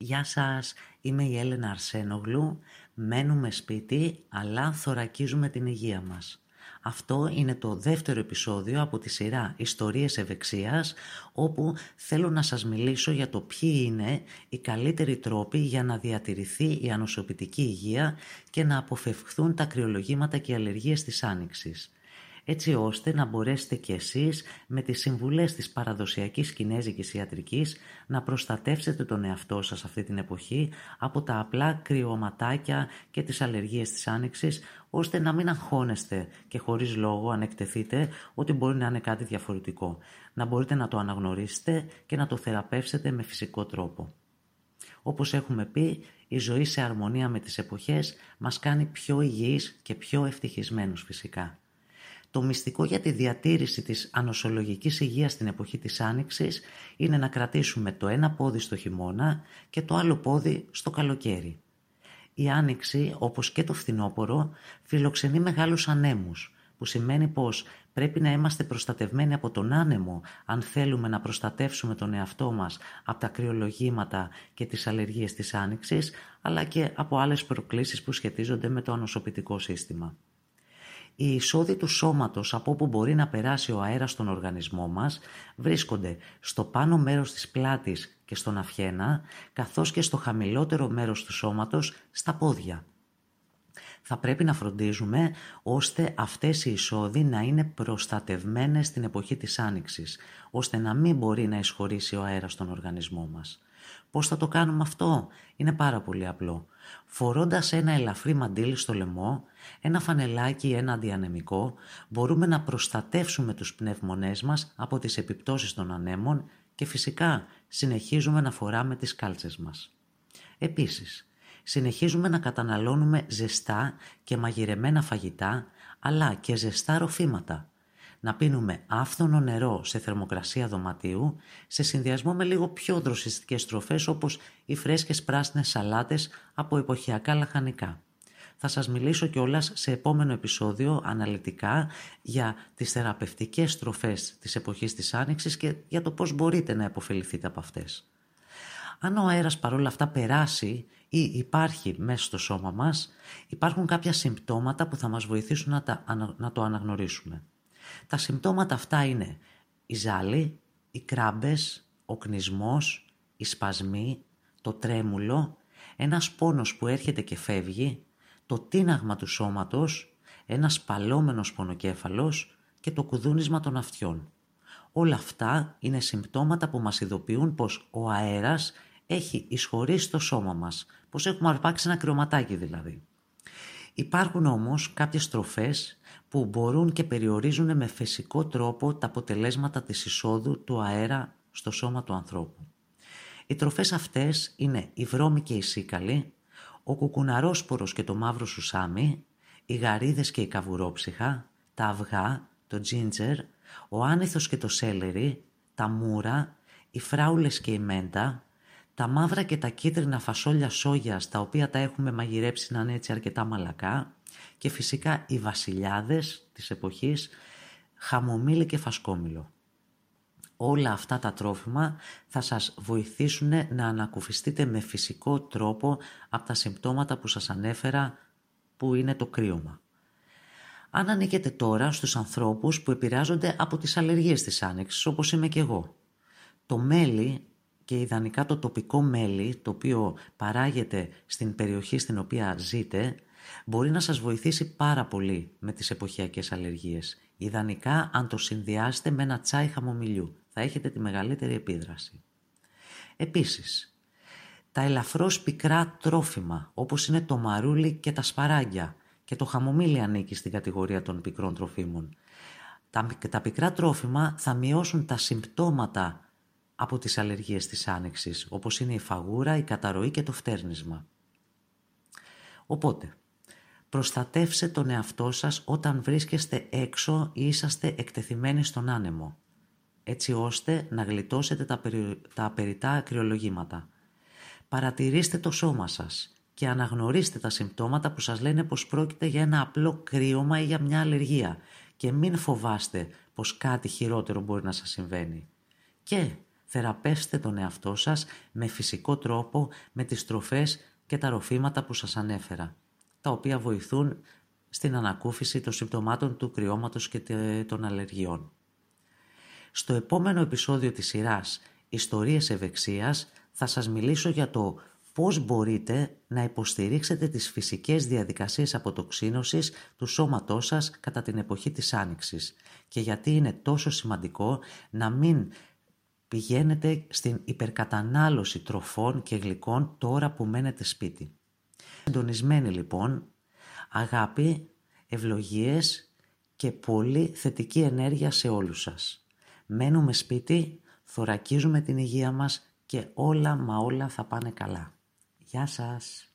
Γεια σας, είμαι η Έλενα Αρσένογλου. Μένουμε σπίτι, αλλά θωρακίζουμε την υγεία μας. Αυτό είναι το δεύτερο επεισόδιο από τη σειρά «Ιστορίες Ευεξίας» όπου θέλω να σας μιλήσω για το ποιοι είναι οι καλύτεροι τρόποι για να διατηρηθεί η ανοσοποιητική υγεία και να αποφευχθούν τα κρυολογήματα και οι αλλεργίες της άνοιξης έτσι ώστε να μπορέσετε κι εσείς με τις συμβουλές της παραδοσιακής κινέζικης ιατρικής να προστατεύσετε τον εαυτό σας αυτή την εποχή από τα απλά κρυωματάκια και τις αλλεργίες της άνοιξης ώστε να μην αγχώνεστε και χωρίς λόγο αν εκτεθείτε ότι μπορεί να είναι κάτι διαφορετικό. Να μπορείτε να το αναγνωρίσετε και να το θεραπεύσετε με φυσικό τρόπο. Όπως έχουμε πει, η ζωή σε αρμονία με τις εποχές μας κάνει πιο υγιείς και πιο ευτυχισμένους φυσικά. Το μυστικό για τη διατήρηση της ανοσολογικής υγείας στην εποχή της Άνοιξης είναι να κρατήσουμε το ένα πόδι στο χειμώνα και το άλλο πόδι στο καλοκαίρι. Η Άνοιξη, όπως και το φθινόπωρο, φιλοξενεί μεγάλους ανέμους, που σημαίνει πως πρέπει να είμαστε προστατευμένοι από τον άνεμο αν θέλουμε να προστατεύσουμε τον εαυτό μας από τα κρυολογήματα και τις αλλεργίες της Άνοιξης, αλλά και από άλλες προκλήσεις που σχετίζονται με το ανοσοποιητικό σύστημα. Οι εισόδοι του σώματος από όπου μπορεί να περάσει ο αέρας στον οργανισμό μας βρίσκονται στο πάνω μέρος της πλάτης και στον αυχένα, καθώς και στο χαμηλότερο μέρος του σώματος στα πόδια. Θα πρέπει να φροντίζουμε ώστε αυτές οι εισόδοι να είναι προστατευμένες στην εποχή της άνοιξης, ώστε να μην μπορεί να εισχωρήσει ο αέρας στον οργανισμό μας. Πώς θα το κάνουμε αυτό; Είναι πάρα πολύ απλό. Φορώντας ένα ελαφρύ μαντίλι στο λαιμό, ένα φανελάκι ή ένα αντιανεμικό, μπορούμε να προστατεύσουμε τους πνευμονές μας από τις επιπτώσεις των ανέμων και φυσικά συνεχίζουμε να φοράμε τις κάλτσες μας. Επίσης, συνεχίζουμε να καταναλώνουμε ζεστά και μαγειρεμένα φαγητά, αλλά και ζεστά ροφήματα, να πίνουμε άφθονο νερό σε θερμοκρασία δωματίου σε συνδυασμό με λίγο πιο δροσιστικές τροφές όπως οι φρέσκες πράσινες σαλάτες από εποχιακά λαχανικά. Θα σας μιλήσω κιόλας σε επόμενο επεισόδιο αναλυτικά για τις θεραπευτικές τροφές της εποχής της Άνοιξης και για το πώς μπορείτε να επωφεληθείτε από αυτές. Αν ο αέρας παρόλα αυτά περάσει ή υπάρχει μέσα στο σώμα μας, υπάρχουν κάποια συμπτώματα που θα μας βοηθήσουν να, τα, να το αναγνωρίσουμε. Τα συμπτώματα αυτά είναι η ζάλη, οι κράμπες, ο κνισμός, οι σπασμοί, το τρέμουλο, ένας πόνος που έρχεται και φεύγει, το τίναγμα του σώματος, ένας παλόμενος πονοκέφαλος και το κουδούνισμα των αυτιών. Όλα αυτά είναι συμπτώματα που μας ειδοποιούν πως ο αέρας έχει εισχωρήσει στο σώμα μας, πως έχουμε αρπάξει ένα κρυωματάκι δηλαδή. Υπάρχουν όμως κάποιες τροφές που μπορούν και περιορίζουν με φυσικό τρόπο τα αποτελέσματα της εισόδου του αέρα στο σώμα του ανθρώπου. Οι τροφές αυτές είναι η βρώμη και η σίκαλη, ο κουκουναρόσπορος και το μαύρο σουσάμι, οι γαρίδες και η καβουρόψυχα, τα αυγά, το τζίντζερ, ο άνηθος και το σέλερι, τα μούρα, οι φράουλες και η μέντα, τα μαύρα και τα κίτρινα φασόλια σόγιας τα οποία τα έχουμε μαγειρέψει να είναι έτσι αρκετά μαλακά και φυσικά οι βασιλιάδες της εποχής χαμομήλι και φασκόμηλο. Όλα αυτά τα τρόφιμα θα σας βοηθήσουν να ανακουφιστείτε με φυσικό τρόπο από τα συμπτώματα που σας ανέφερα που είναι το κρύωμα. Αν ανήκετε τώρα στους ανθρώπους που επηρεάζονται από τις αλλεργίες της άνοιξης όπως είμαι και εγώ. Το μέλι και ιδανικά το τοπικό μέλι το οποίο παράγεται στην περιοχή στην οποία ζείτε μπορεί να σας βοηθήσει πάρα πολύ με τις εποχιακές αλλεργίες. Ιδανικά αν το συνδυάσετε με ένα τσάι χαμομηλιού θα έχετε τη μεγαλύτερη επίδραση. Επίσης, τα ελαφρώς πικρά τρόφιμα όπως είναι το μαρούλι και τα σπαράγγια και το χαμομήλι ανήκει στην κατηγορία των πικρών τροφίμων. Τα, τα πικρά τρόφιμα θα μειώσουν τα συμπτώματα από τις αλλεργίες της άνοιξης, όπως είναι η φαγούρα, η καταρροή και το φτέρνισμα. Οπότε, προστατεύσε τον εαυτό σας όταν βρίσκεστε έξω ή είσαστε εκτεθειμένοι στον άνεμο, έτσι ώστε να γλιτώσετε τα, περι... τα περιτά ακριολογήματα. Παρατηρήστε το σώμα σας και αναγνωρίστε τα συμπτώματα που σας λένε πως πρόκειται για ένα απλό κρύωμα ή για μια αλλεργία και μην φοβάστε πως κάτι χειρότερο μπορεί να σας συμβαίνει. Και Θεραπεύστε τον εαυτό σας με φυσικό τρόπο με τις τροφές και τα ροφήματα που σας ανέφερα, τα οποία βοηθούν στην ανακούφιση των συμπτωμάτων του κρυώματος και των αλλεργιών. Στο επόμενο επεισόδιο της σειράς «Ιστορίες ευεξίας» θα σας μιλήσω για το πώς μπορείτε να υποστηρίξετε τις φυσικές διαδικασίες αποτοξίνωσης του σώματός σας κατά την εποχή της Άνοιξης και γιατί είναι τόσο σημαντικό να μην πηγαίνετε στην υπερκατανάλωση τροφών και γλυκών τώρα που μένετε σπίτι. Συντονισμένοι λοιπόν, αγάπη, ευλογίες και πολύ θετική ενέργεια σε όλους σας. Μένουμε σπίτι, θωρακίζουμε την υγεία μας και όλα μα όλα θα πάνε καλά. Γεια σας!